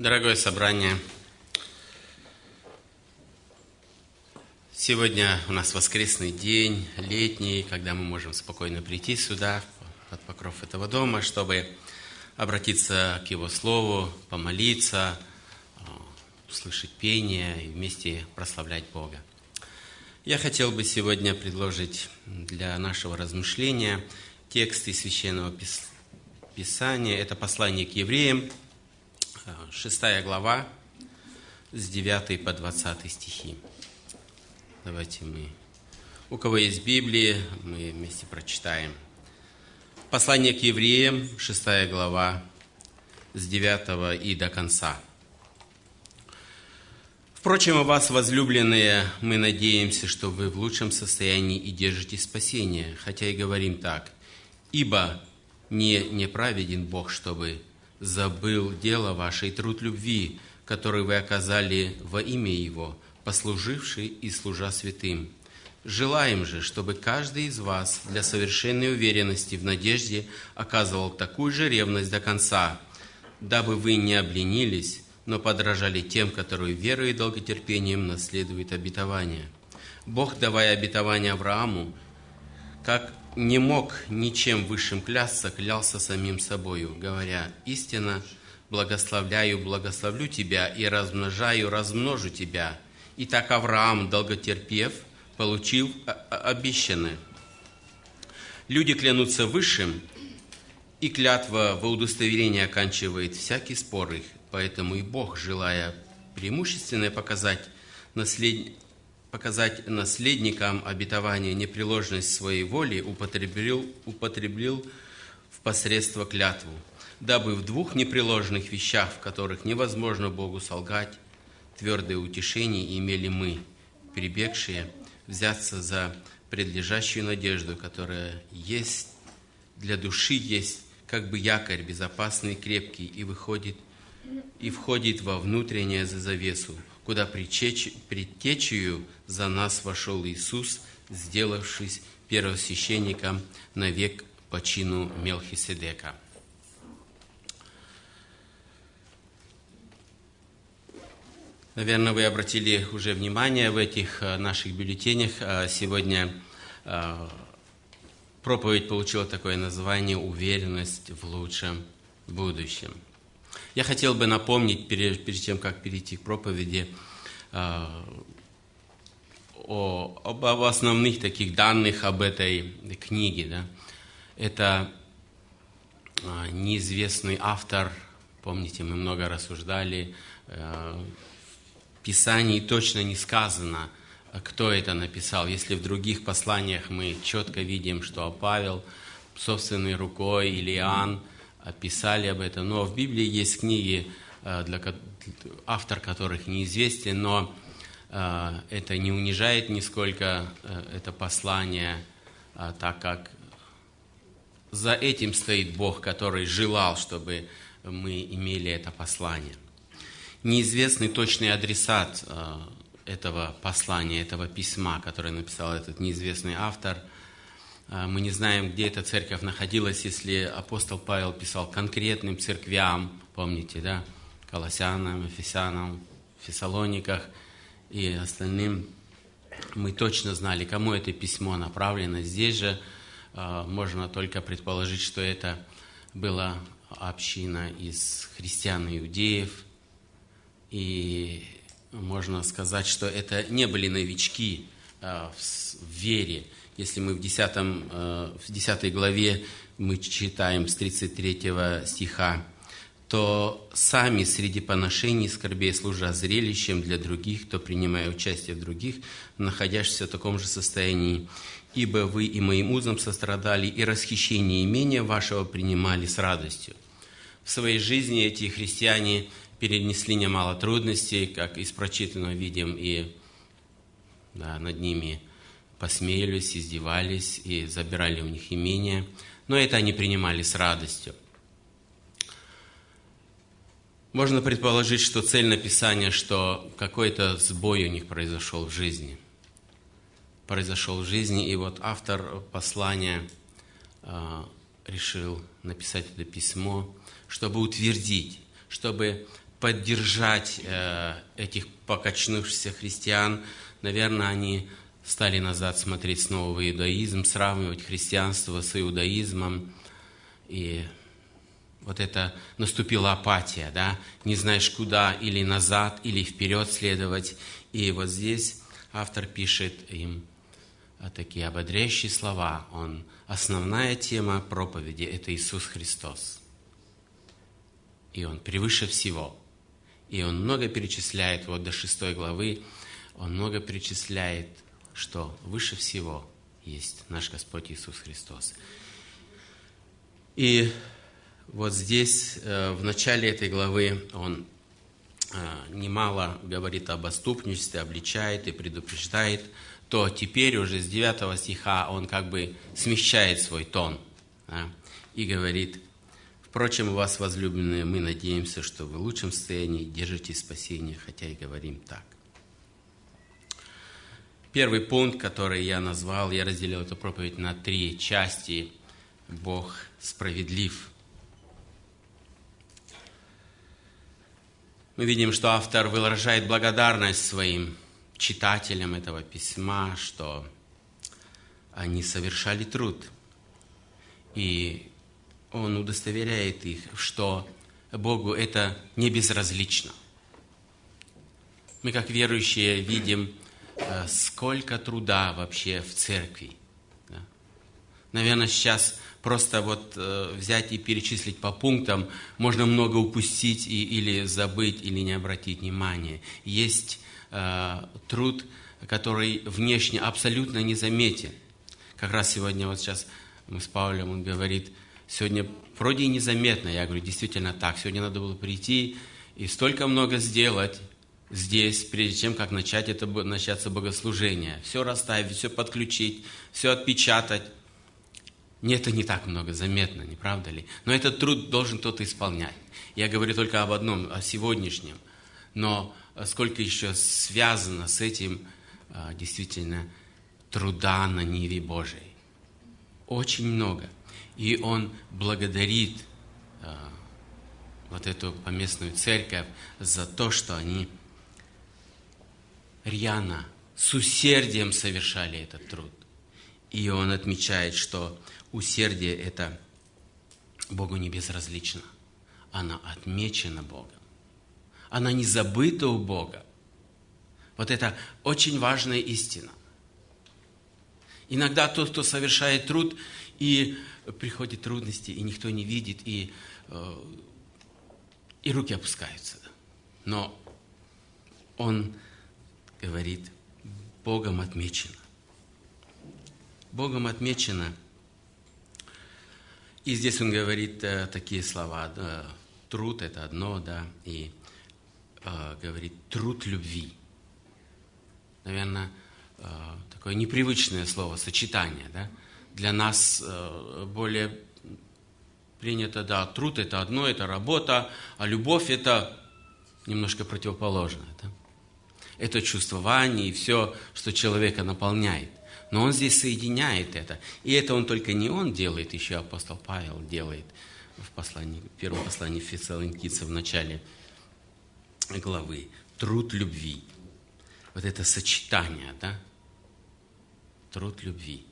Дорогое собрание, сегодня у нас воскресный день, летний, когда мы можем спокойно прийти сюда, под покров этого дома, чтобы обратиться к Его Слову, помолиться, услышать пение и вместе прославлять Бога. Я хотел бы сегодня предложить для нашего размышления текст из Священного Писания. Это послание к евреям, 6 глава, с 9 по 20 стихи. Давайте мы, у кого есть Библии, мы вместе прочитаем. Послание к евреям, 6 глава, с 9 и до конца. Впрочем, о вас, возлюбленные, мы надеемся, что вы в лучшем состоянии и держите спасение, хотя и говорим так. Ибо не неправеден Бог, чтобы забыл дело ваше и труд любви, который вы оказали во имя Его, послуживший и служа святым. Желаем же, чтобы каждый из вас для совершенной уверенности в надежде оказывал такую же ревность до конца, дабы вы не обленились, но подражали тем, которые верой и долготерпением наследуют обетование. Бог, давая обетование Аврааму, как не мог ничем высшим клясться, клялся самим собою, говоря, «Истинно благословляю, благословлю тебя и размножаю, размножу тебя». И так Авраам, долготерпев, получил обещанное. Люди клянутся высшим, и клятва во удостоверение оканчивает всякий спор их. Поэтому и Бог, желая преимущественно показать наслед показать наследникам обетования непреложность своей воли, употребил, употребил в посредство клятву, дабы в двух непреложных вещах, в которых невозможно Богу солгать, твердое утешение имели мы, прибегшие, взяться за предлежащую надежду, которая есть для души есть как бы якорь безопасный крепкий, и выходит и входит во внутреннее завесу, куда предтечью за нас вошел Иисус, сделавшись первосвященником на век по чину Мелхиседека. Наверное, вы обратили уже внимание в этих э, наших бюллетенях. Э, сегодня э, проповедь получила такое название «Уверенность в лучшем будущем». Я хотел бы напомнить, перед, перед тем, как перейти к проповеди, э, о, об, об основных таких данных об этой книге. Да? Это э, неизвестный автор, помните, мы много рассуждали, э, в Писании точно не сказано, кто это написал. Если в других посланиях мы четко видим, что Павел собственной рукой или Иоанн – писали об этом. Но в Библии есть книги, э, для, автор которых неизвестен, но э, это не унижает нисколько э, это послание, так как за этим стоит Бог, который желал, чтобы мы имели это послание. Неизвестный точный адресат этого послания, этого письма, которое написал этот неизвестный автор – а, мы не знаем, где эта церковь находилась, если апостол Павел писал конкретным церквям, помните, да, Колоссянам, Ефесянам, Фессалониках и остальным. Мы точно знали, кому это письмо направлено. Здесь же а, можно только предположить, что это была община из христиан и иудеев. И можно сказать, что это не были новички а, в вере. Если мы в 10, э, в 10 главе мы читаем с 33 стиха, то сами среди поношений скорбей служа зрелищем для других, то принимая участие в других, находящихся в таком же состоянии, ибо вы и моим узом сострадали, и расхищение имения вашего принимали с радостью. В своей жизни эти христиане перенесли немало трудностей, как из прочитанного видим, и да, над ними – посмеялись, издевались и забирали у них имение, но это они принимали с радостью. Можно предположить, что цель написания, что какой-то сбой у них произошел в жизни. Произошел в жизни, и вот автор послания э, решил написать это письмо, чтобы утвердить, чтобы поддержать э, этих покачнувшихся христиан, наверное, они стали назад смотреть снова в иудаизм, сравнивать христианство с иудаизмом. И вот это наступила апатия, да, не знаешь куда, или назад, или вперед следовать. И вот здесь автор пишет им такие ободряющие слова. Он, основная тема проповеди – это Иисус Христос. И Он превыше всего. И Он много перечисляет, вот до шестой главы, Он много перечисляет, что выше всего есть наш Господь Иисус Христос. И вот здесь, э, в начале этой главы, он э, немало говорит об отступничестве, обличает и предупреждает, то теперь уже с 9 стиха он как бы смещает свой тон да, и говорит, «Впрочем, у вас, возлюбленные, мы надеемся, что вы в лучшем состоянии держите спасение, хотя и говорим так». Первый пункт, который я назвал, я разделил эту проповедь на три части. Бог справедлив – мы видим, что автор выражает благодарность своим читателям этого письма, что они совершали труд. И он удостоверяет их, что Богу это не безразлично. Мы, как верующие, видим, сколько труда вообще в церкви. Наверное, сейчас просто вот э, взять и перечислить по пунктам, можно много упустить и, или забыть, или не обратить внимания. Есть э, труд, который внешне абсолютно незаметен. Как раз сегодня, вот сейчас мы с Паулем, он говорит, сегодня вроде и незаметно. Я говорю, действительно так. Сегодня надо было прийти и столько много сделать здесь, прежде чем как начать это, начаться богослужение. Все расставить, все подключить, все отпечатать. Нет, это не так много заметно, не правда ли? Но этот труд должен кто-то исполнять. Я говорю только об одном, о сегодняшнем. Но сколько еще связано с этим а, действительно труда на Ниве Божией. Очень много. И он благодарит а, вот эту поместную церковь за то, что они рьяно, с усердием совершали этот труд. И он отмечает, что усердие это Богу не безразлично. Она отмечена Богом. Она не забыта у Бога. Вот это очень важная истина. Иногда тот, кто совершает труд, и приходят трудности, и никто не видит, и, э, и руки опускаются. Но он говорит, Богом отмечено. Богом отмечено – и здесь он говорит э, такие слова. Да, труд – это одно, да, и э, говорит труд любви. Наверное, э, такое непривычное слово, сочетание, да. Для нас э, более принято, да, труд – это одно, это работа, а любовь – это немножко противоположное, да. Это чувствование и все, что человека наполняет – но он здесь соединяет это. И это он только не он делает, еще апостол Павел делает в, послании, в первом послании Фессалоникийцев в начале главы. Труд любви. Вот это сочетание, да? Труд любви.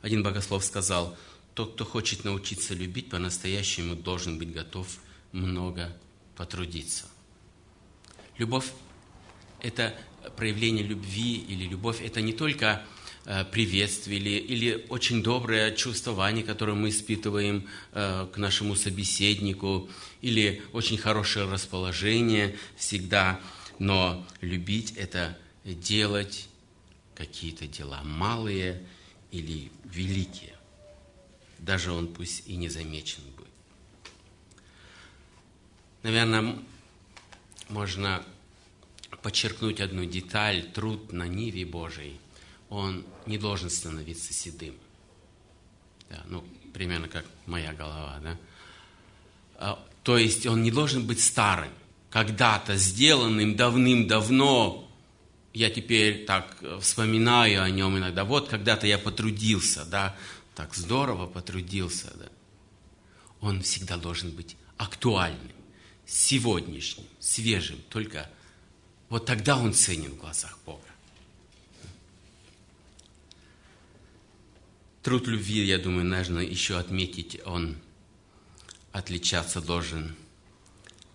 Один богослов сказал, тот, кто хочет научиться любить, по-настоящему должен быть готов много потрудиться. Любовь – это проявление любви или любовь – это не только э, приветствие или, или очень доброе чувствование, которое мы испытываем э, к нашему собеседнику, или очень хорошее расположение всегда, но любить – это делать какие-то дела малые или великие. Даже он пусть и не замечен будет. Наверное, можно подчеркнуть одну деталь, труд на Ниве Божией, он не должен становиться седым. Да, ну, примерно как моя голова, да. А, то есть он не должен быть старым, когда-то сделанным давным-давно. Я теперь так вспоминаю о нем иногда. Вот когда-то я потрудился, да, так здорово потрудился, да. Он всегда должен быть актуальным, сегодняшним, свежим, только вот тогда он ценен в глазах Бога. Труд любви, я думаю, нужно еще отметить, он отличаться должен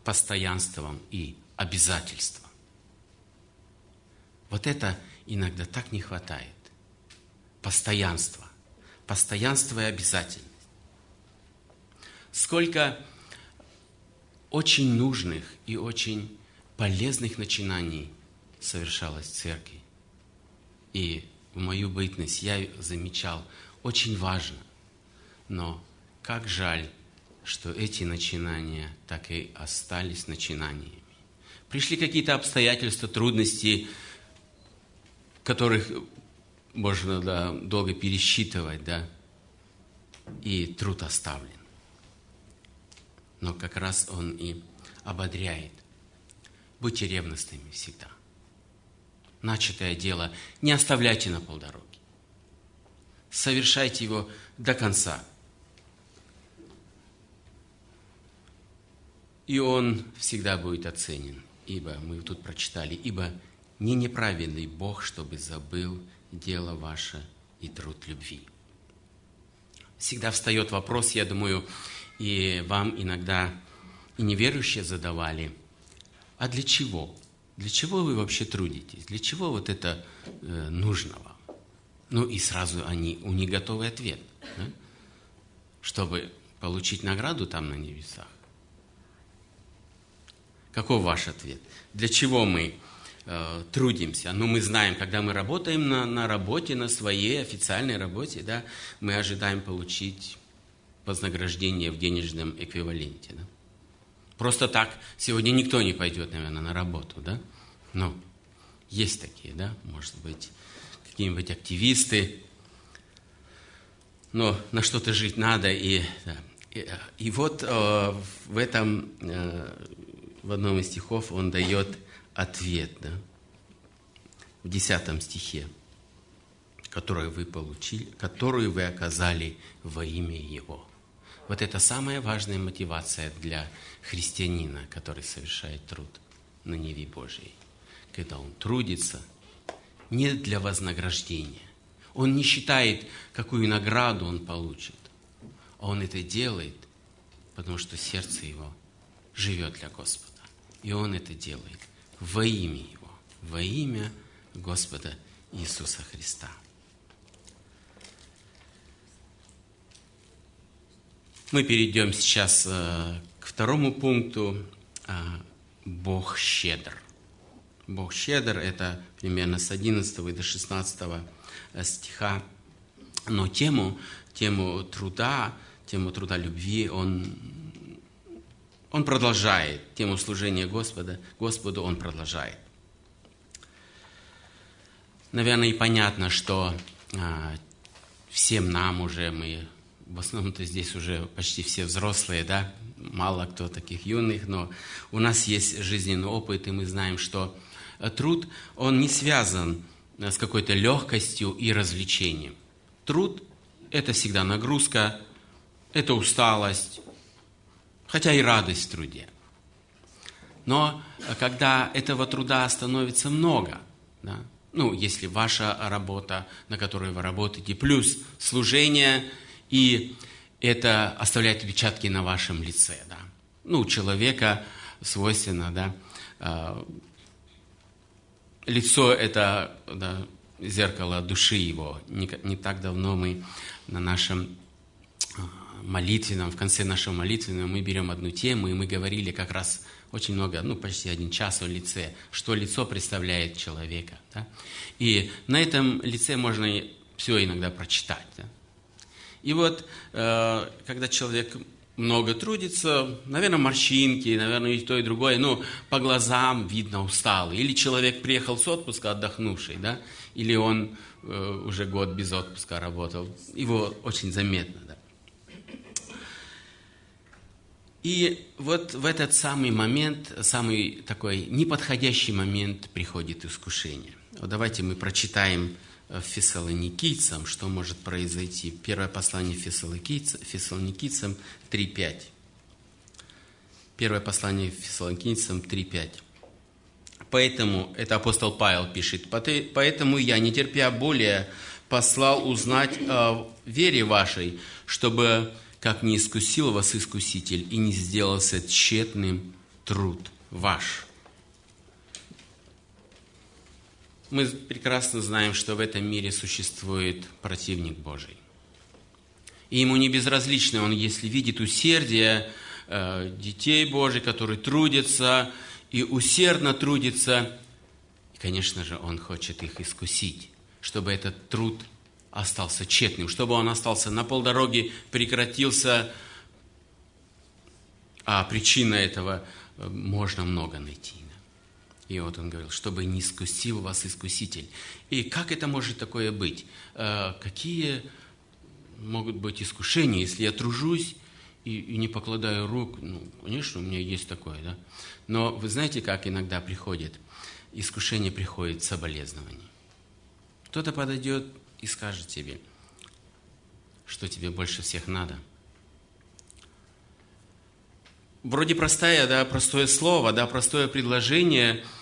постоянством и обязательством. Вот это иногда так не хватает. Постоянство. Постоянство и обязательность. Сколько очень нужных и очень полезных начинаний совершалось в церкви. И в мою бытность я замечал, очень важно. Но как жаль, что эти начинания так и остались начинаниями. Пришли какие-то обстоятельства, трудности, которых можно да, долго пересчитывать, да, и труд оставлен. Но как раз он и ободряет. Будьте ревностными всегда. Начатое дело не оставляйте на полдороги. Совершайте его до конца. И он всегда будет оценен. Ибо, мы тут прочитали, ибо не неправедный Бог, чтобы забыл дело ваше и труд любви. Всегда встает вопрос, я думаю, и вам иногда и неверующие задавали, а для чего? Для чего вы вообще трудитесь? Для чего вот это э, нужно вам? Ну и сразу они, у них готовый ответ. Да? Чтобы получить награду там на небесах. Каков ваш ответ? Для чего мы э, трудимся? Ну, мы знаем, когда мы работаем на, на работе, на своей официальной работе, да, мы ожидаем получить вознаграждение в денежном эквиваленте. Да? Просто так сегодня никто не пойдет, наверное, на работу, да? Но есть такие, да, может быть, какие-нибудь активисты, но на что-то жить надо, и, да. и, и вот э, в этом, э, в одном из стихов он дает ответ, да, в десятом стихе, который вы получили, которую вы оказали во имя Его. Вот это самая важная мотивация для христианина, который совершает труд на Неве Божьей. Когда он трудится не для вознаграждения. Он не считает, какую награду он получит. А он это делает, потому что сердце его живет для Господа. И он это делает во имя его, во имя Господа Иисуса Христа. Мы перейдем сейчас э, к второму пункту. А, Бог щедр. Бог щедр – это примерно с 11 до 16 э, стиха. Но тему, тему труда, тему труда любви он, он продолжает. Тему служения Господа, Господу он продолжает. Наверное, и понятно, что а, всем нам уже мы в основном-то здесь уже почти все взрослые, да, мало кто таких юных, но у нас есть жизненный опыт, и мы знаем, что э, труд, он не связан э, с какой-то легкостью и развлечением. Труд – это всегда нагрузка, это усталость, хотя и радость в труде. Но э, когда этого труда становится много, да, ну, если ваша работа, на которой вы работаете, плюс служение – и это оставляет отпечатки на вашем лице. Да? Ну, у человека свойственно, да, э, лицо – это да, зеркало души его. Не, не так давно мы на нашем а, молитвенном, в конце нашего молитвенного мы берем одну тему, и мы говорили как раз очень много, ну, почти один час о лице, что лицо представляет человека. Да? И на этом лице можно все иногда прочитать. Да? И вот, э, когда человек много трудится, наверное, морщинки, наверное, и то, и другое, ну, по глазам видно усталый. Или человек приехал с отпуска отдохнувший, да, или он э, уже год без отпуска работал. Его очень заметно, да. И вот в этот самый момент, самый такой неподходящий момент приходит искушение. Вот давайте мы прочитаем фессалоникийцам, что может произойти. Первое послание фессалоникийцам 3.5. Первое послание Фессалоникийцам 3.5. Поэтому, это апостол Павел пишет, поэтому я, не терпя более, послал узнать о вере вашей, чтобы, как не искусил вас искуситель, и не сделался тщетным труд ваш. Мы прекрасно знаем, что в этом мире существует противник Божий. И ему не безразлично, он, если видит усердие э, детей Божьих, которые трудятся и усердно трудятся, и, конечно же, он хочет их искусить, чтобы этот труд остался тщетным, чтобы он остался на полдороги, прекратился, а причина этого э, можно много найти. И вот он говорил, чтобы не искусил вас искуситель. И как это может такое быть? Э, какие могут быть искушения, если я тружусь и, и не покладаю рук? Ну, конечно, у меня есть такое, да. Но вы знаете, как иногда приходит? Искушение приходит с соболезнований. Кто-то подойдет и скажет тебе, что тебе больше всех надо. Вроде простое, да, простое слово, да, простое предложение –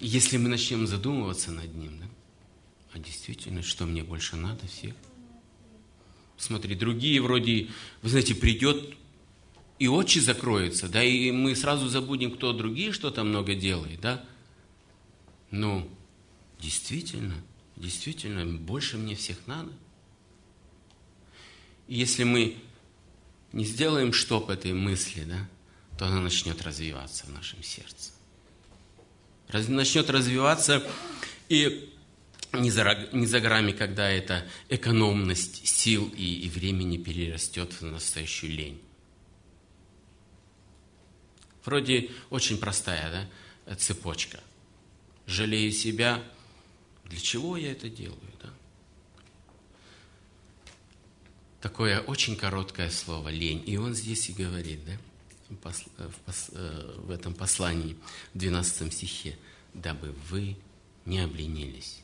если мы начнем задумываться над ним, да, а действительно, что мне больше надо всех? Смотри, другие вроде, вы знаете, придет и очи закроются, да, и мы сразу забудем, кто другие что-то много делает, да. Ну, действительно, действительно, больше мне всех надо. И если мы не сделаем штоп этой мысли, да, то она начнет развиваться в нашем сердце начнет развиваться, и не за, не за горами, когда эта экономность сил и, и времени перерастет в настоящую лень. Вроде очень простая да, цепочка. Жалею себя. Для чего я это делаю? Да? Такое очень короткое слово «лень». И он здесь и говорит, да? В этом послании, в 12 стихе, дабы вы не обленились.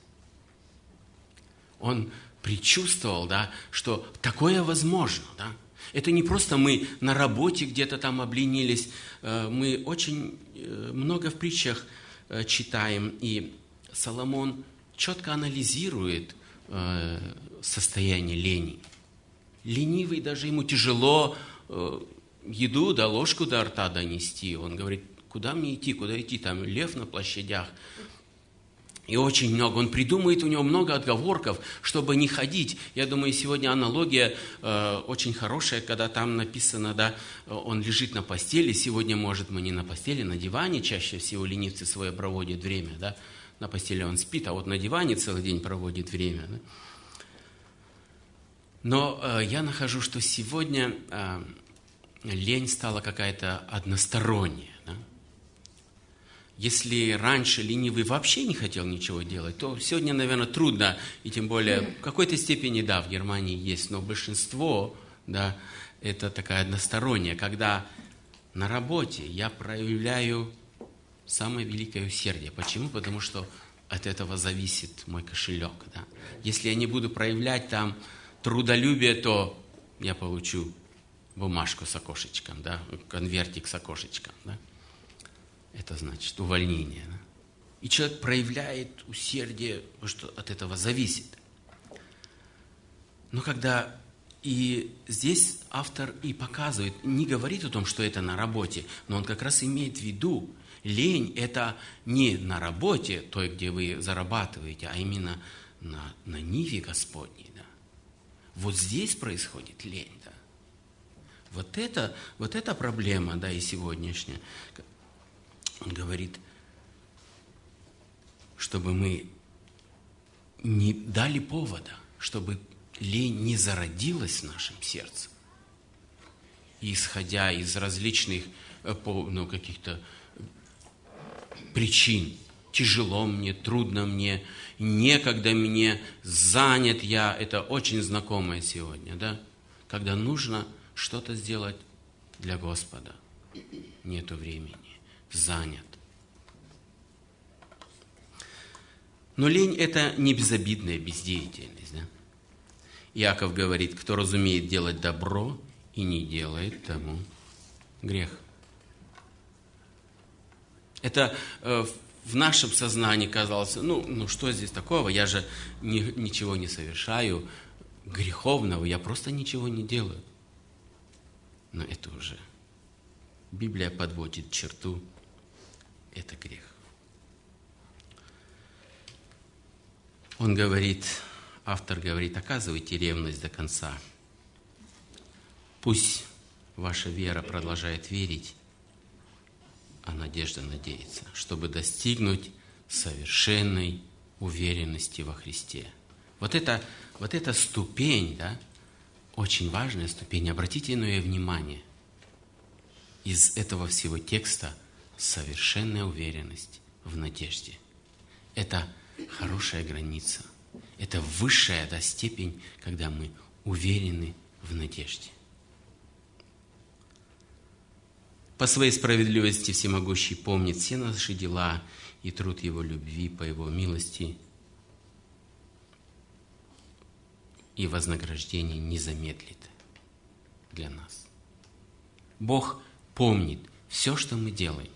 Он предчувствовал, да, что такое возможно, да. Это не просто мы на работе где-то там обленились, э, мы очень э, много в притчах э, читаем, и Соломон четко анализирует состояние лени. Ленивый даже ему тяжело еду, да, ложку до рта донести. Он говорит, куда мне идти, куда идти, там лев на площадях. И очень много, он придумывает, у него много отговорков, чтобы не ходить. Я думаю, сегодня аналогия э, очень хорошая, когда там написано, да, он лежит на постели, сегодня, может, мы не на постели, на диване, чаще всего ленивцы свое проводят время, да, на постели он спит, а вот на диване целый день проводит время. Да? Но э, я нахожу, что сегодня э, лень стала какая-то односторонняя. Да? Если раньше ленивый вообще не хотел ничего делать, то сегодня, наверное, трудно, и тем более в какой-то степени, да, в Германии есть, но большинство, да, это такая односторонняя, когда на работе я проявляю самое великое усердие. Почему? Потому что от этого зависит мой кошелек. Да? Если я не буду проявлять там трудолюбие, то я получу бумажку с окошечком, да, конвертик с окошечком, да. Это значит увольнение. Да? И человек проявляет усердие, что от этого зависит. Но когда и здесь автор и показывает, не говорит о том, что это на работе, но он как раз имеет в виду, лень – это не на работе, той, где вы зарабатываете, а именно на, на ниве Господней. Да? Вот здесь происходит лень. Вот это, вот эта проблема, да, и сегодняшняя. Он говорит, чтобы мы не дали повода, чтобы лень не зародилась в нашем сердце. И исходя из различных э, ну, каких-то причин, тяжело мне, трудно мне, некогда мне, занят я, это очень знакомое сегодня, да, когда нужно – что-то сделать для Господа. Нету времени, занят. Но лень – это не безобидная бездеятельность. Да? Иаков говорит, кто разумеет делать добро и не делает тому грех. Это э, в нашем сознании казалось, ну, ну что здесь такого, я же ни, ничего не совершаю греховного, я просто ничего не делаю. Но это уже Библия подводит черту, это грех. Он говорит, автор говорит, оказывайте ревность до конца. Пусть ваша вера продолжает верить, а надежда надеется, чтобы достигнуть совершенной уверенности во Христе. Вот это, вот эта ступень, да, очень важная ступень. Обратите на ее внимание. Из этого всего текста совершенная уверенность в надежде. Это хорошая граница. Это высшая да, степень, когда мы уверены в надежде. По своей справедливости всемогущий помнит все наши дела и труд Его любви по Его милости и вознаграждение не замедлит для нас. Бог помнит все, что мы делаем.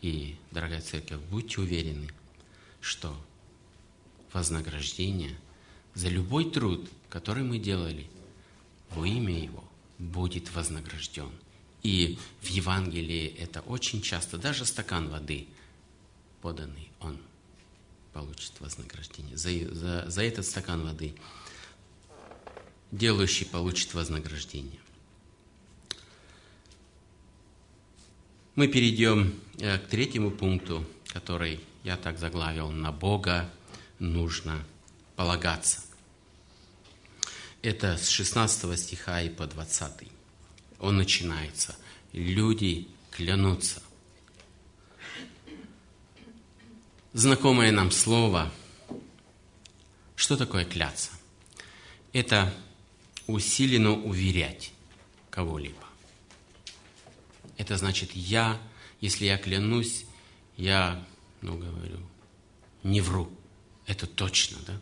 И, дорогая церковь, будьте уверены, что вознаграждение за любой труд, который мы делали, во имя Его будет вознагражден. И в Евангелии это очень часто, даже стакан воды поданный, он получит вознаграждение. За, за, за этот стакан воды делающий получит вознаграждение. Мы перейдем э, к третьему пункту, который я так заглавил. На Бога нужно полагаться. Это с 16 стиха и по 20 он начинается. Люди клянутся. Знакомое нам слово. Что такое кляться? Это усиленно уверять кого-либо. Это значит, я, если я клянусь, я, ну, говорю, не вру. Это точно, да?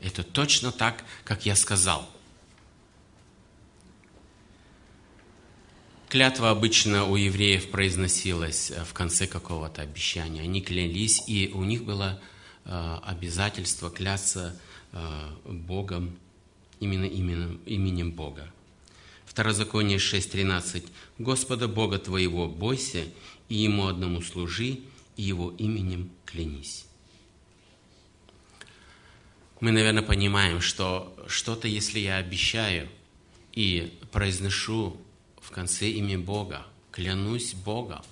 Это точно так, как я сказал. Клятва обычно у евреев произносилась э, в конце какого-то обещания. Они клялись, и у них было э, обязательство кляться э, Богом, именно именем, именем Бога. Второзаконие 6.13. «Господа Бога твоего бойся, и Ему одному служи, и Его именем клянись». Мы, наверное, понимаем, что что-то, если я обещаю и произношу в конце имя Бога, клянусь Богом,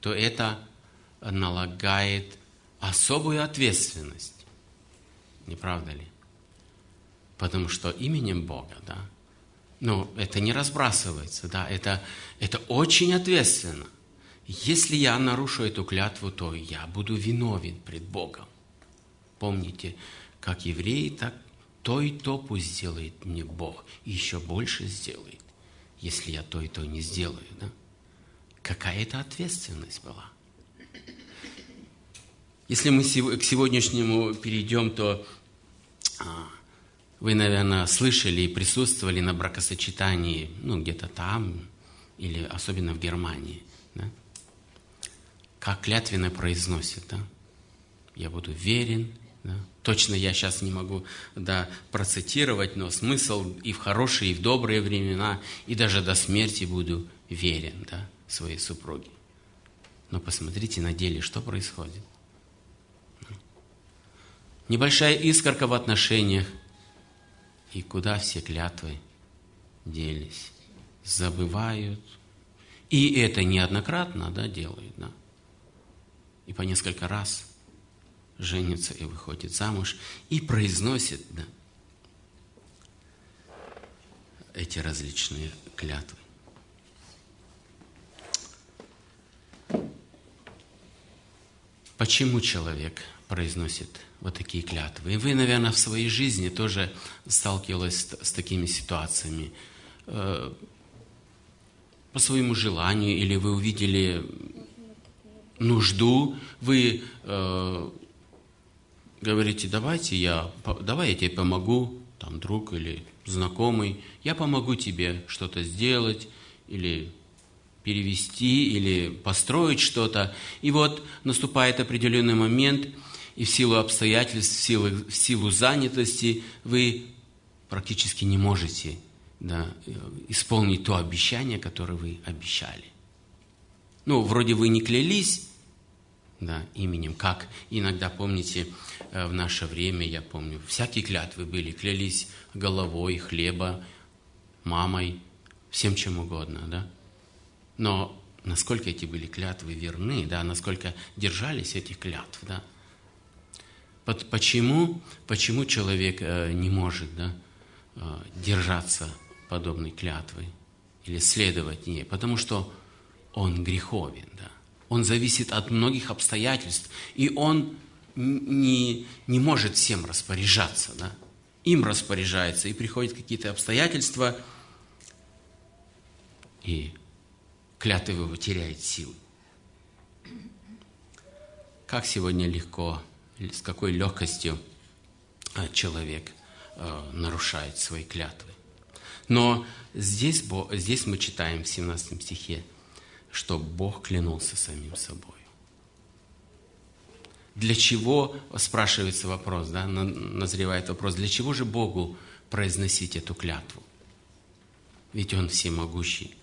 то это налагает особую ответственность. Не правда ли? Потому что именем Бога, да, ну, это не разбрасывается, да, это, это очень ответственно. Если я нарушу эту клятву, то я буду виновен пред Богом. Помните, как евреи, так то и то пусть сделает мне Бог, и еще больше сделает если я то и то не сделаю, да? Какая это ответственность была? Если мы к сегодняшнему перейдем, то а, вы, наверное, слышали и присутствовали на бракосочетании, ну, где-то там, или особенно в Германии, да? Как клятвенно произносит, да? Я буду верен, да? Точно я сейчас не могу да, процитировать, но смысл и в хорошие, и в добрые времена, и даже до смерти буду верен да, своей супруге. Но посмотрите на деле, что происходит. Небольшая искорка в отношениях, и куда все клятвы делись? Забывают. И это неоднократно да, делают. Да? И по несколько раз – женится и выходит замуж, и произносит да, эти различные клятвы. Почему человек произносит вот такие клятвы? И вы, наверное, в своей жизни тоже сталкивались с, с такими ситуациями. Э, по своему желанию, или вы увидели нужду, вы э, говорите, давайте я, давай я тебе помогу, там друг или знакомый, я помогу тебе что-то сделать или перевести или построить что-то. И вот наступает определенный момент, и в силу обстоятельств, в силу, в силу занятости вы практически не можете да, исполнить то обещание, которое вы обещали. Ну, вроде вы не клялись да, именем, как иногда, помните, э, в наше время, я помню, всякие клятвы были, клялись головой, хлеба, мамой, всем чем угодно, да. Но насколько эти были клятвы верны, да, насколько держались этих клятв, да. Почему, почему человек э, не может да, э, держаться подобной клятвы или следовать ней? Потому что он греховен, да. Он зависит от многих обстоятельств, и он не, не может всем распоряжаться, да. Им распоряжается, и приходят какие-то обстоятельства, и клятва его теряет силу. Как сегодня легко, с какой легкостью а, человек а, нарушает свои клятвы. Но здесь, здесь мы читаем в 17 стихе, что Бог клянул,ся самим собой. Для чего, спрашивается вопрос, да, назревает вопрос, для чего же Богу произносить эту клятву? Ведь Он всемогущий.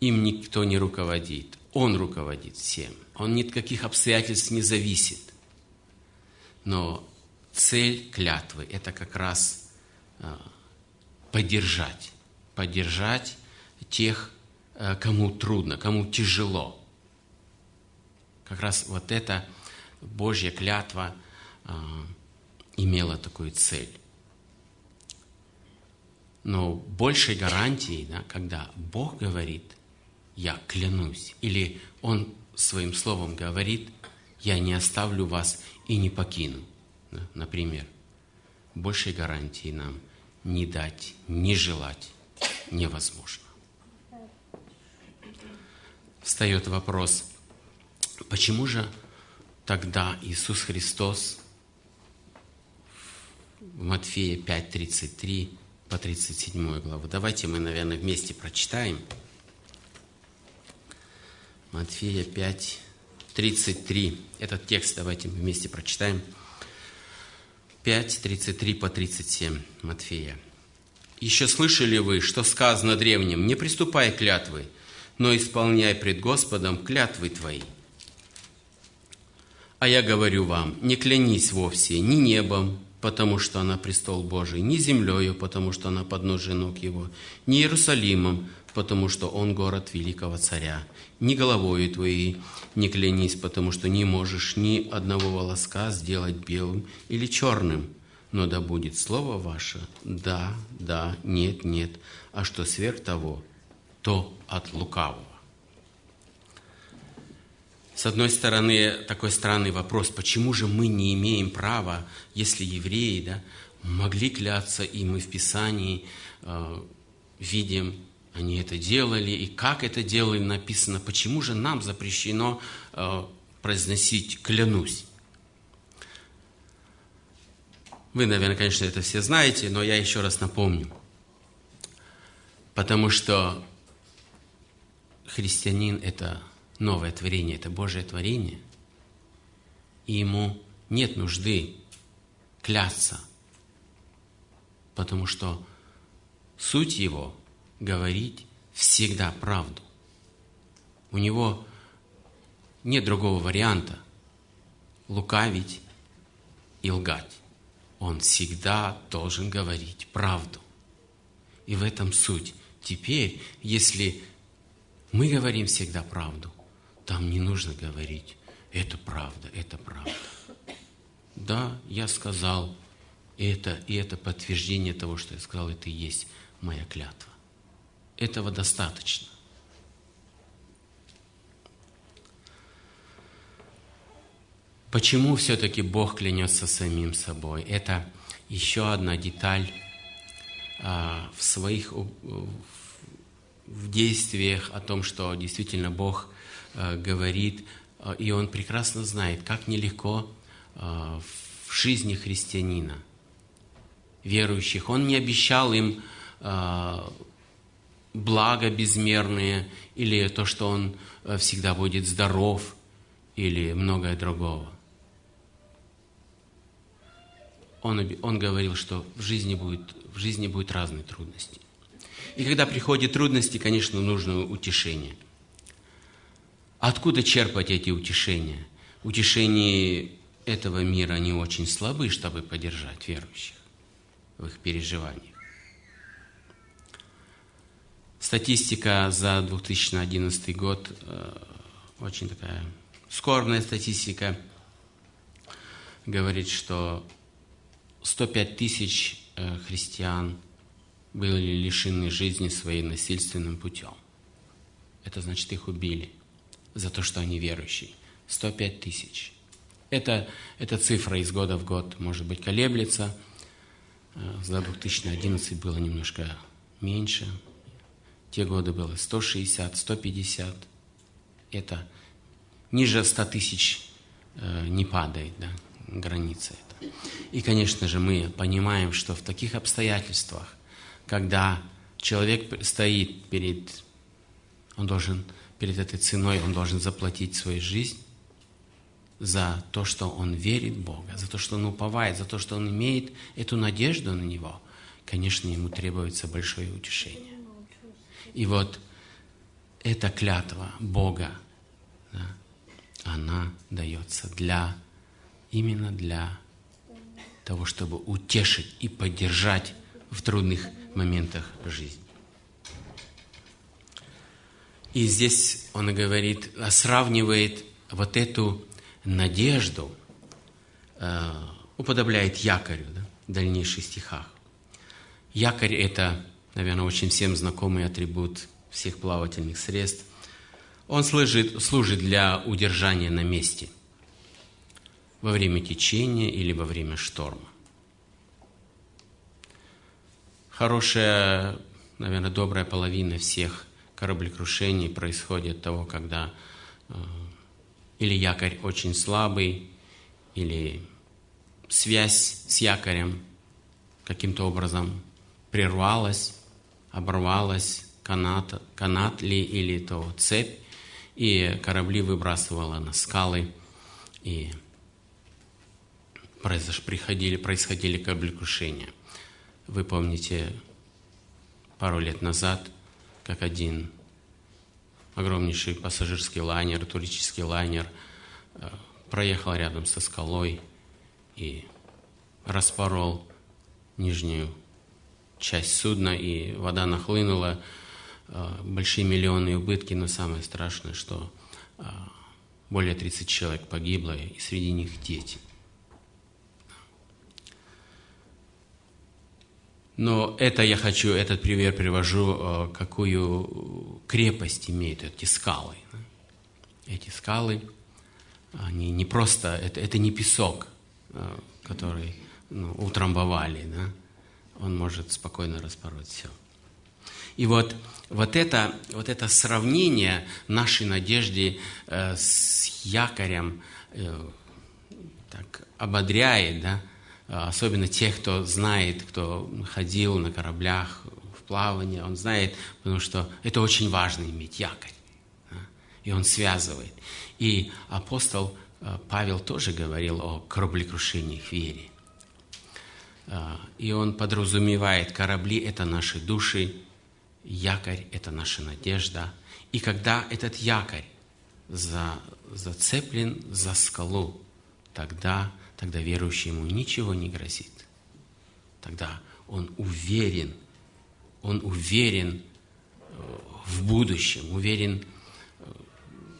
Им никто не руководит. Он руководит всем. Он ни от каких обстоятельств не зависит. Но цель клятвы – это как раз а, поддержать. Поддержать тех, кому трудно, кому тяжело. Как раз вот эта Божья клятва а, имела такую цель. Но большей гарантией, да, когда Бог говорит, я клянусь, или Он своим словом говорит, я не оставлю вас и не покину. Например, большей гарантии нам не дать, не желать невозможно. Встает вопрос, почему же тогда Иисус Христос в Матфея 5:33 по 37 главу. Давайте мы, наверное, вместе прочитаем. Матфея 5, 33. Этот текст давайте мы вместе прочитаем. 5, 33 по 37 Матфея. «Еще слышали вы, что сказано древним, не приступай клятвы, но исполняй пред Господом клятвы твои. А я говорю вам, не клянись вовсе ни небом, потому что она престол Божий, ни землею, потому что она подножие ног его, ни Иерусалимом, потому что он город великого царя. Ни головою твоей не клянись, потому что не можешь ни одного волоска сделать белым или черным. Но да будет слово ваше «да», «да», «нет», «нет», а что сверх того, то от лукавого. С одной стороны, такой странный вопрос, почему же мы не имеем права, если евреи да, могли кляться, и мы в Писании э, видим они это делали, и как это делали, написано, почему же нам запрещено э, произносить «клянусь». Вы, наверное, конечно, это все знаете, но я еще раз напомню. Потому что христианин – это новое творение, это Божье творение, и ему нет нужды кляться, потому что суть его – говорить всегда правду. У него нет другого варианта лукавить и лгать. Он всегда должен говорить правду. И в этом суть. Теперь, если мы говорим всегда правду, там не нужно говорить, это правда, это правда. Да, я сказал это, и это подтверждение того, что я сказал, это и есть моя клятва. Этого достаточно. Почему все-таки Бог клянется самим собой? Это еще одна деталь а, в своих в действиях о том, что действительно Бог а, говорит, а, и Он прекрасно знает, как нелегко а, в жизни христианина, верующих. Он не обещал им блага безмерные, или то, что он э, всегда будет здоров, или многое другого. Он, он говорил, что в жизни, будет, в жизни будут разные трудности. И когда приходят трудности, конечно, нужно утешение. Откуда черпать эти утешения? Утешения этого мира, они очень слабы, чтобы поддержать верующих в их переживаниях. Статистика за 2011 год э, очень такая скорбная статистика говорит, что 105 тысяч э, христиан были лишены жизни своей насильственным путем. Это значит, их убили за то, что они верующие. 105 тысяч. Это, эта цифра из года в год, может быть, колеблется. Э, за 2011 было немножко меньше. Те годы было 160, 150. Это ниже 100 тысяч э, не падает, да, граница это. И, конечно же, мы понимаем, что в таких обстоятельствах, когда человек стоит перед, он должен, перед этой ценой, он должен заплатить свою жизнь за то, что он верит Бога, за то, что он уповает, за то, что он имеет эту надежду на Него, конечно, ему требуется большое утешение. И вот эта клятва Бога, да, она дается для, именно для того, чтобы утешить и поддержать в трудных моментах жизни. И здесь он говорит, сравнивает вот эту надежду, э, уподобляет якорю да, в дальнейших стихах. Якорь – это, наверное, очень всем знакомый атрибут всех плавательных средств. Он служит, служит для удержания на месте во время течения или во время шторма. Хорошая, наверное, добрая половина всех кораблекрушений происходит того, когда э, или якорь очень слабый, или связь с якорем каким-то образом прервалась, оборвалась, канат, канат ли или то цепь, и корабли выбрасывало на скалы, и произош, приходили, происходили кораблекрушения. Вы помните, пару лет назад, как один огромнейший пассажирский лайнер, туристический лайнер э, проехал рядом со скалой и распорол нижнюю часть судна, и вода нахлынула, э, большие миллионные убытки, но самое страшное, что э, более 30 человек погибло, и среди них дети. Но это я хочу, этот пример привожу, э, какую крепость имеют эти скалы. Эти скалы, они не просто, это, это не песок, э, который ну, утрамбовали, да? он может спокойно распороть все. И вот, вот, это, вот это сравнение нашей надежды э, с якорем так ободряет, да, особенно тех, кто знает, кто ходил на кораблях в плавание, он знает, потому что это очень важно иметь якорь. И он связывает. И апостол а, Павел тоже говорил о кораблекрушениях вере. А, и он подразумевает, корабли – это наши души, якорь – это наша надежда. И когда этот якорь за, зацеплен за скалу, тогда тогда верующему ничего не грозит. Тогда он уверен, он уверен э, в будущем, уверен э,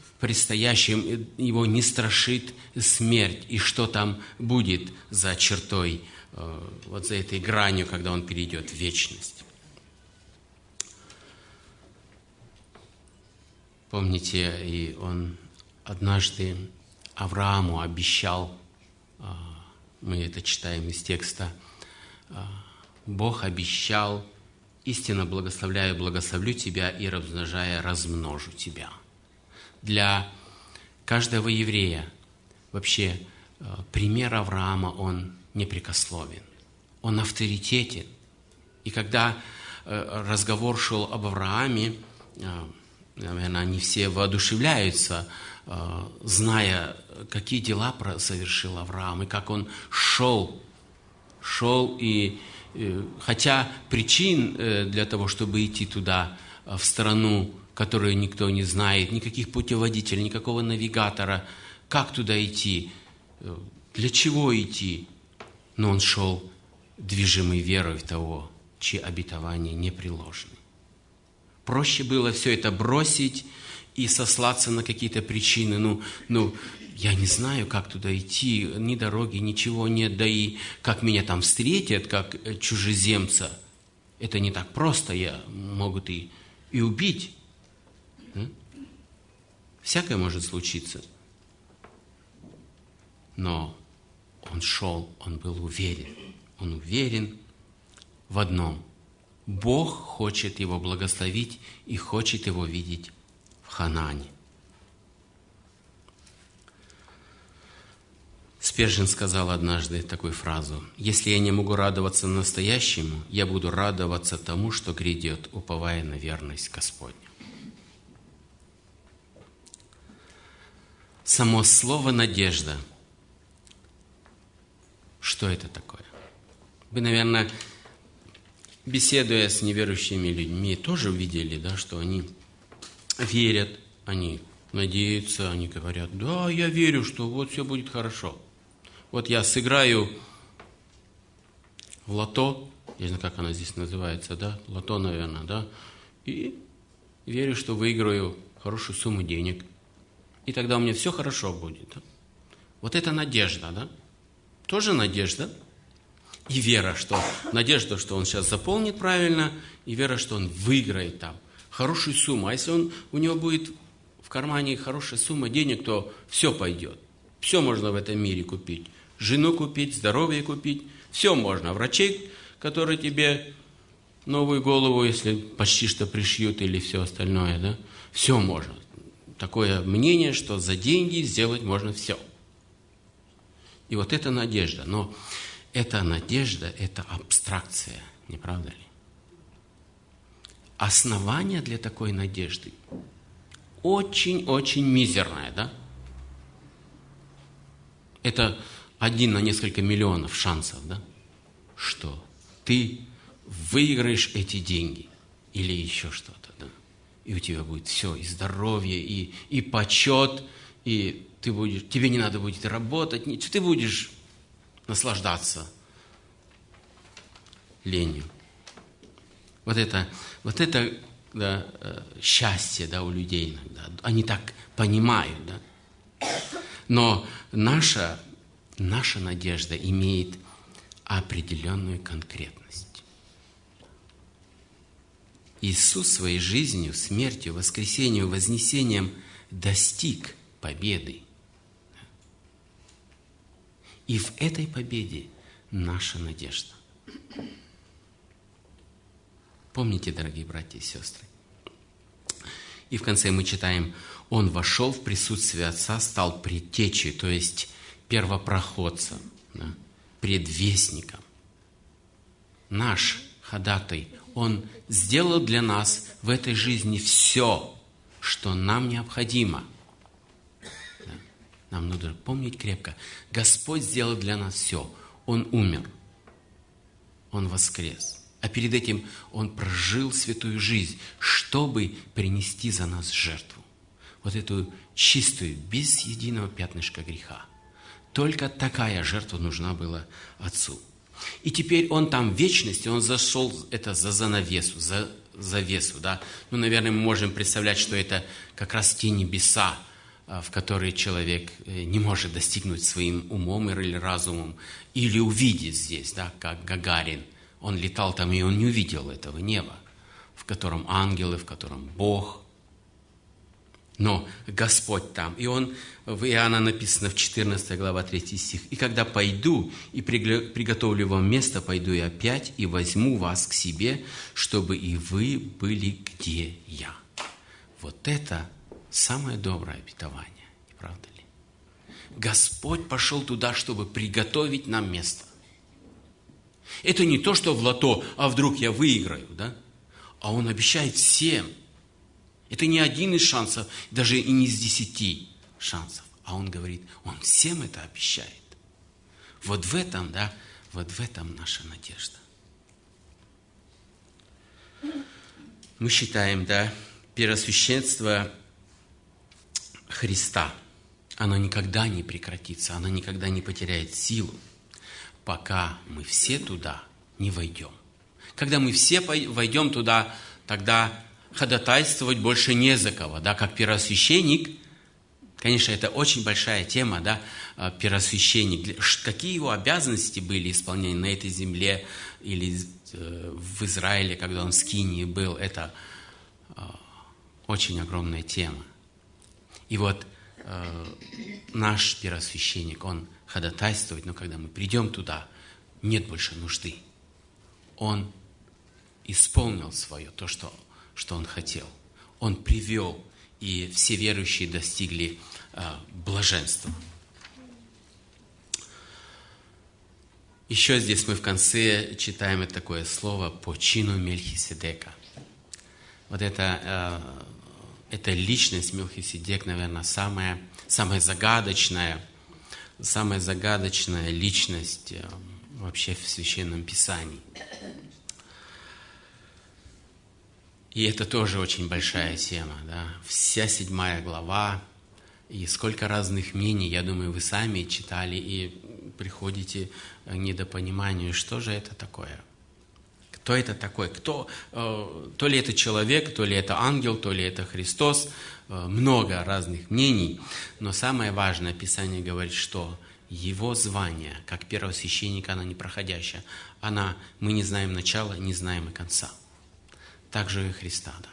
в предстоящем, его не страшит смерть и что там будет за чертой, э, вот за этой гранью, когда он перейдет в вечность. Помните, и он однажды Аврааму обещал мы это читаем из текста, а, Бог обещал, истинно благословляю, благословлю тебя и размножая, размножу тебя. Для каждого еврея вообще а, пример Авраама, он непрекословен, он авторитетен. И когда разговор шел об Аврааме, наверное, они все воодушевляются, зная, какие дела совершил Авраам, и как он шел, шел, и хотя причин для того, чтобы идти туда, в страну, которую никто не знает, никаких путеводителей, никакого навигатора, как туда идти, для чего идти, но он шел движимый верой в того, чьи обетования непреложны. Проще было все это бросить и сослаться на какие-то причины. Ну, ну, я не знаю, как туда идти, ни дороги, ничего нет, да и как меня там встретят, как чужеземца. Это не так просто, я могут и, и убить. Всякое может случиться. Но он шел, он был уверен. Он уверен в одном. Бог хочет его благословить и хочет его видеть в Ханане. Спержин сказал однажды такую фразу. «Если я не могу радоваться настоящему, я буду радоваться тому, что грядет, уповая на верность Господню». Само слово «надежда» – что это такое. Вы, наверное, беседуя с неверующими людьми, тоже увидели, да, что они верят, они надеются, они говорят, да, я верю, что вот все будет хорошо. Вот я сыграю в лото, я не знаю, как она здесь называется, да, лото, наверное, да, и верю, что выиграю хорошую сумму денег. И тогда у меня все хорошо будет. Да? Вот это надежда, да? Тоже надежда. И вера, что надежда, что он сейчас заполнит правильно, и вера, что он выиграет там хорошую сумму. А если он, у него будет в кармане хорошая сумма денег, то все пойдет. Все можно в этом мире купить. Жену купить, здоровье купить. Все можно. Врачей, которые тебе новую голову, если почти что пришьют или все остальное, да, все можно. Такое мнение, что за деньги сделать можно все. И вот это надежда. Но эта надежда – это абстракция, не правда ли? Основание для такой надежды очень-очень мизерное, да? Это один на несколько миллионов шансов, да? Что ты выиграешь эти деньги или еще что-то, да? И у тебя будет все, и здоровье, и, и почет, и ты будешь, тебе не надо будет работать, ты будешь наслаждаться ленью. Вот это, вот это да, э, счастье да, у людей иногда. Они так понимают. Да? Но наша, наша надежда имеет определенную конкретность. Иисус своей жизнью, смертью, воскресением, вознесением достиг победы. И в этой победе наша надежда. Помните, дорогие братья и сестры? И в конце мы читаем, он вошел в присутствие Отца, стал предтечей, то есть первопроходцем, да, предвестником. Наш ходатай, он сделал для нас в этой жизни все, что нам необходимо – нам нужно помнить крепко. Господь сделал для нас все. Он умер. Он воскрес. А перед этим Он прожил святую жизнь, чтобы принести за нас жертву. Вот эту чистую, без единого пятнышка греха. Только такая жертва нужна была Отцу. И теперь Он там в вечности, Он зашел это за занавесу, за завесу. Да? Ну, наверное, мы можем представлять, что это как раз те небеса, а, в которые человек э, не может достигнуть своим умом или разумом, или увидеть здесь, да, как Гагарин. Он летал там, и он не увидел этого неба, в котором ангелы, в котором Бог. Но Господь там. И он, в Иоанна написано в 14 глава 3 стих, «И когда пойду и приготовлю вам место, пойду и опять, и возьму вас к себе, чтобы и вы были где я». Вот это самое доброе обетование, правда ли? Господь пошел туда, чтобы приготовить нам место. Это не то, что в лото, а вдруг я выиграю, да? а Он обещает всем. Это не один из шансов, даже и не из десяти шансов. А Он говорит, Он всем это обещает. Вот в этом, да, вот в этом наша надежда. Мы считаем, да, первосвященство Христа, оно никогда не прекратится, оно никогда не потеряет силу, пока мы все туда не войдем. Когда мы все войдем туда, тогда ходатайствовать больше не за кого. Да? Как первосвященник, конечно, это очень большая тема, да, а, первосвященник. Какие его обязанности были исполнены на этой земле или э, в Израиле, когда он в Скинии был, это а, очень огромная тема. И вот э, наш первосвященник, он ходатайствует, но когда мы придем туда, нет больше нужды. Он исполнил свое, то, что, что он хотел. Он привел, и все верующие достигли э, блаженства. Еще здесь мы в конце читаем это такое слово по чину Мельхиседека. Вот это э, эта личность Мелхиседек, наверное, самая, самая загадочная, самая загадочная личность э, вообще в Священном Писании. И это тоже очень большая тема, да. Вся седьмая глава, и сколько разных мнений, я думаю, вы сами читали и приходите к недопониманию, что же это такое – кто это такой, кто, э, то ли это человек, то ли это ангел, то ли это Христос, э, много разных мнений, но самое важное, Писание говорит, что его звание, как первого священника, оно непроходящее. Она, мы не знаем начала, не знаем и конца. Так же и Христа, да.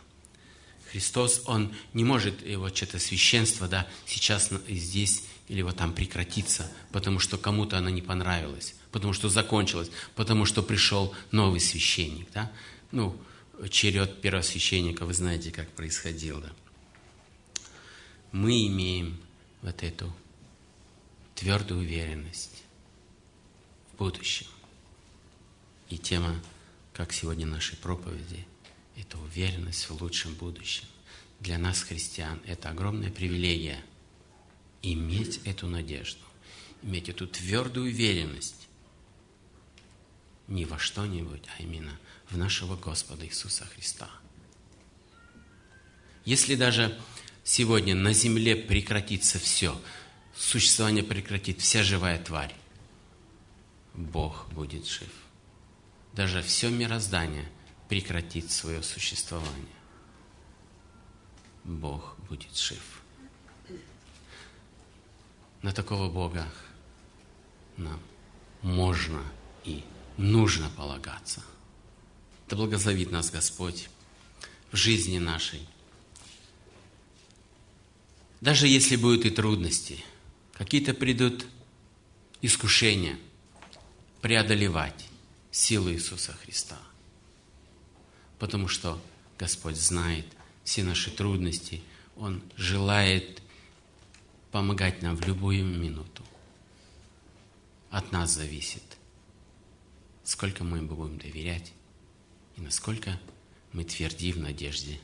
Христос, Он не может его что-то священство, да, сейчас здесь или вот там прекратиться, потому что кому-то оно не понравилось потому что закончилось, потому что пришел новый священник. Да? Ну, черед первосвященника, вы знаете, как происходил. Да? Мы имеем вот эту твердую уверенность в будущем. И тема, как сегодня нашей проповеди, это уверенность в лучшем будущем. Для нас, христиан, это огромная привилегия иметь эту надежду, иметь эту твердую уверенность не во что-нибудь, а именно в нашего Господа Иисуса Христа. Если даже сегодня на земле прекратится все, существование прекратит вся живая тварь, Бог будет жив. Даже все мироздание прекратит свое существование. Бог будет жив. На такого Бога нам можно и нужно полагаться. Да благословит нас Господь в жизни нашей. Даже если будут и трудности, какие-то придут искушения, преодолевать силу Иисуса Христа. Потому что Господь знает все наши трудности, Он желает помогать нам в любую минуту. От нас зависит – сколько мы будем доверять и насколько мы тверди в надежде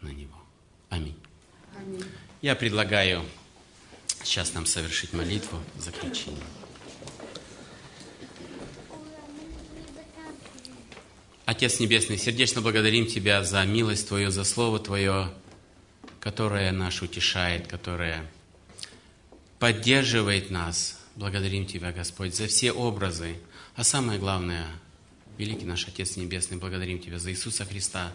на Него. Аминь. Аминь. Я предлагаю сейчас нам совершить молитву в заключение. Отец Небесный, сердечно благодарим Тебя за милость Твою, за Слово Твое, которое нас утешает, которое поддерживает нас. Благодарим Тебя, Господь, за все образы, а самое главное, великий наш Отец Небесный, благодарим Тебя за Иисуса Христа,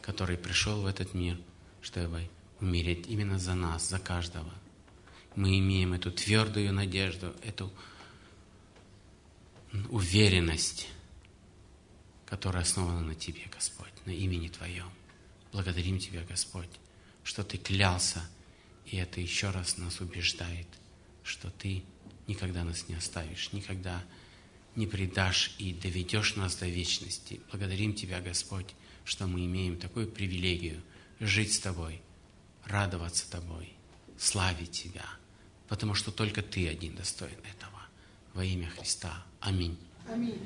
который пришел в этот мир, чтобы умереть именно за нас, за каждого. Мы имеем эту твердую надежду, эту уверенность, которая основана на Тебе, Господь, на имени Твоем. Благодарим Тебя, Господь, что Ты клялся, и это еще раз нас убеждает, что Ты никогда нас не оставишь, никогда не не предашь и доведешь нас до вечности. Благодарим Тебя, Господь, что мы имеем такую привилегию жить с Тобой, радоваться Тобой, славить Тебя, потому что только Ты один достоин этого. Во имя Христа. Аминь. Аминь.